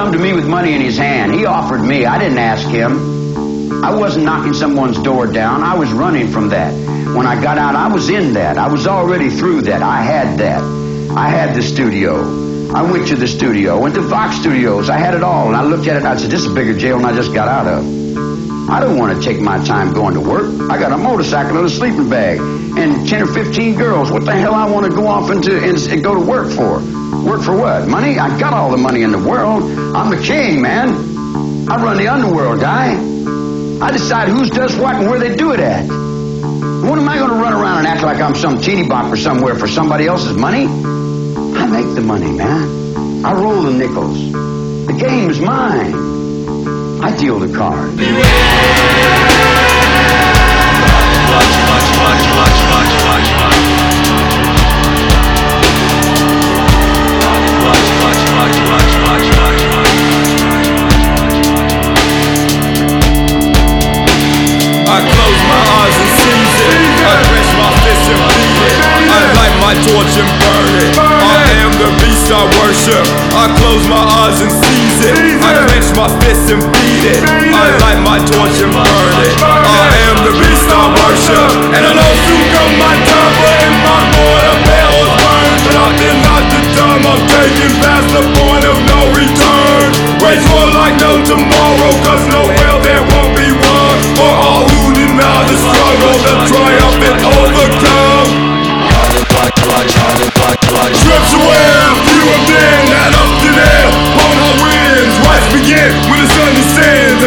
come to me with money in his hand. He offered me. I didn't ask him. I wasn't knocking someone's door down. I was running from that. When I got out, I was in that. I was already through that. I had that. I had the studio. I went to the studio, went to Fox Studios. I had it all. And I looked at it and I said, this is a bigger jail than I just got out of. I don't want to take my time going to work. I got a motorcycle and a sleeping bag and 10 or 15 girls. What the hell I want to go off into and, and go to work for? Work for what? Money? I got all the money in the world. I'm the king, man. I run the underworld, guy. I decide who's does what and where they do it at. What am I going to run around and act like I'm some teeny bopper somewhere for somebody else's money? I make the money, man. I roll the nickels. The game is mine. I deal the cards. I I worship. I close my eyes and seize it. I clench my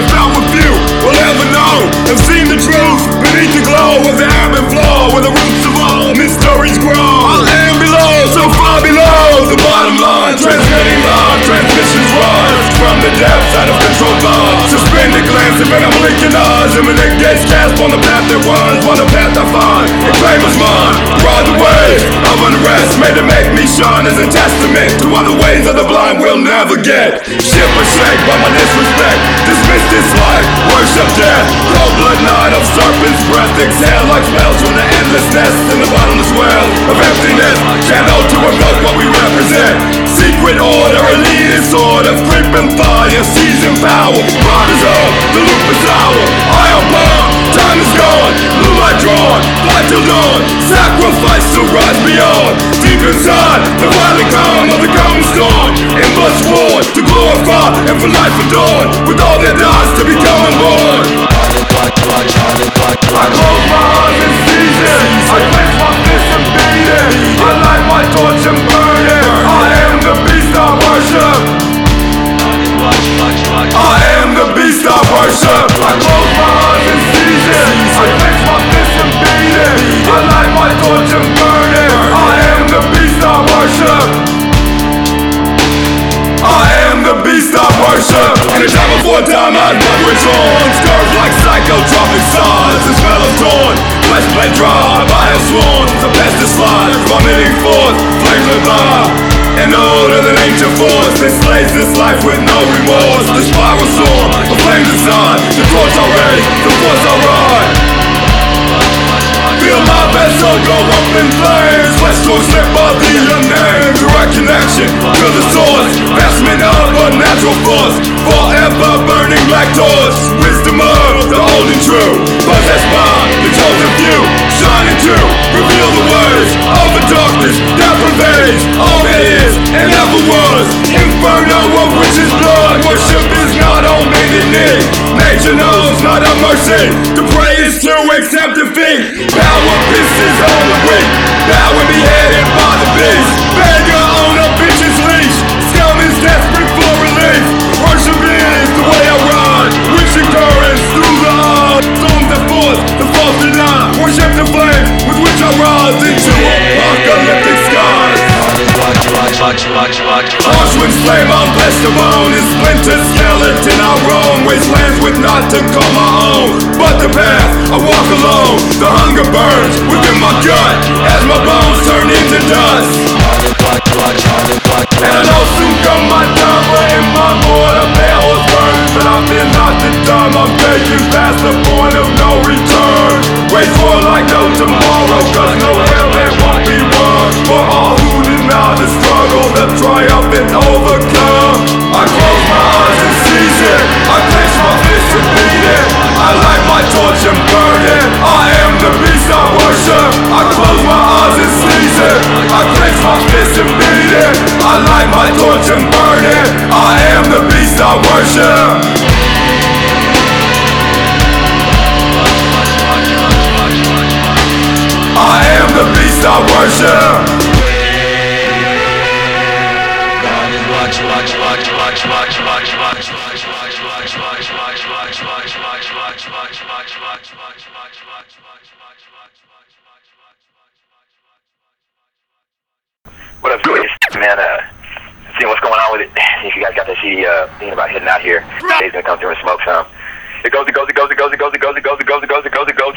And found with few will ever know. Have seen the truth beneath the glow of the ebb and flow. Where the roots of all mysteries grow. I am below, so far below the bottom line. Transmitting love, transmissions rise from the depths out of control love. Suspended glance and I'm blinking eyes. Imminent gaze cast on the path that runs, on the path I find. And claim as mine. Ride the wave of unrest made to make me shine as a testament to all the ways of the blind will never get. Ship or shake by my disrespect. Dismiss this life, worship death. Cold blood night of serpent's breath. Exhale like smells from the endless nest in the bottomless well of emptiness. Channel to evoke what we represent. Secret order, elitist order, creeping fire, seizing power. Riders up, the loop is our. Fly till dawn. Sacrifice to rise beyond. Deep inside, the violent calm of the coming storm. In must war to glorify and for life adorn. With all that dies to become unborn. I close my eyes and seize it. I clench my fists and beat it. I blood rich on. Like psychotropic stars. The smell of torn. Flesh blade dry. I have sworn. The pest is slide. Vomiting forth. Flames of fire. And older than ancient force that slays this life with no remorse. The spiral soar. The flames inside. The torch already. The force alright. Feel my vessel go up in flames Flesh to slip of the unnamed Direct connection to the source Vestment of a natural force Forever burning black torch Wisdom of the old and true. Possessed by the chosen few Shining to reveal the words Of the darkness that pervades All that is and ever was. Inferno of witches blood Worship is not on bended knee Nature knows not a mercy. To pray is to accept defeat. Power pisses on the weak Bow and be headed by the beast. Beggar skies Auschwitz flame on flesh to bone And splintered skeleton I roam. Wastelands with not to call my own. But the path I walk alone. The hunger burns within my gut As my bones turn into dust. And I know soon come my time But in my mortar What up, Joyce? Man, uh, seeing what's going on with it. If you guys got that CD, uh, thinking about hitting out here, Dave's gonna come through and smoke some. It goes, it goes, it goes, it goes, it goes, it goes, it goes, it goes, it goes, it goes, it goes.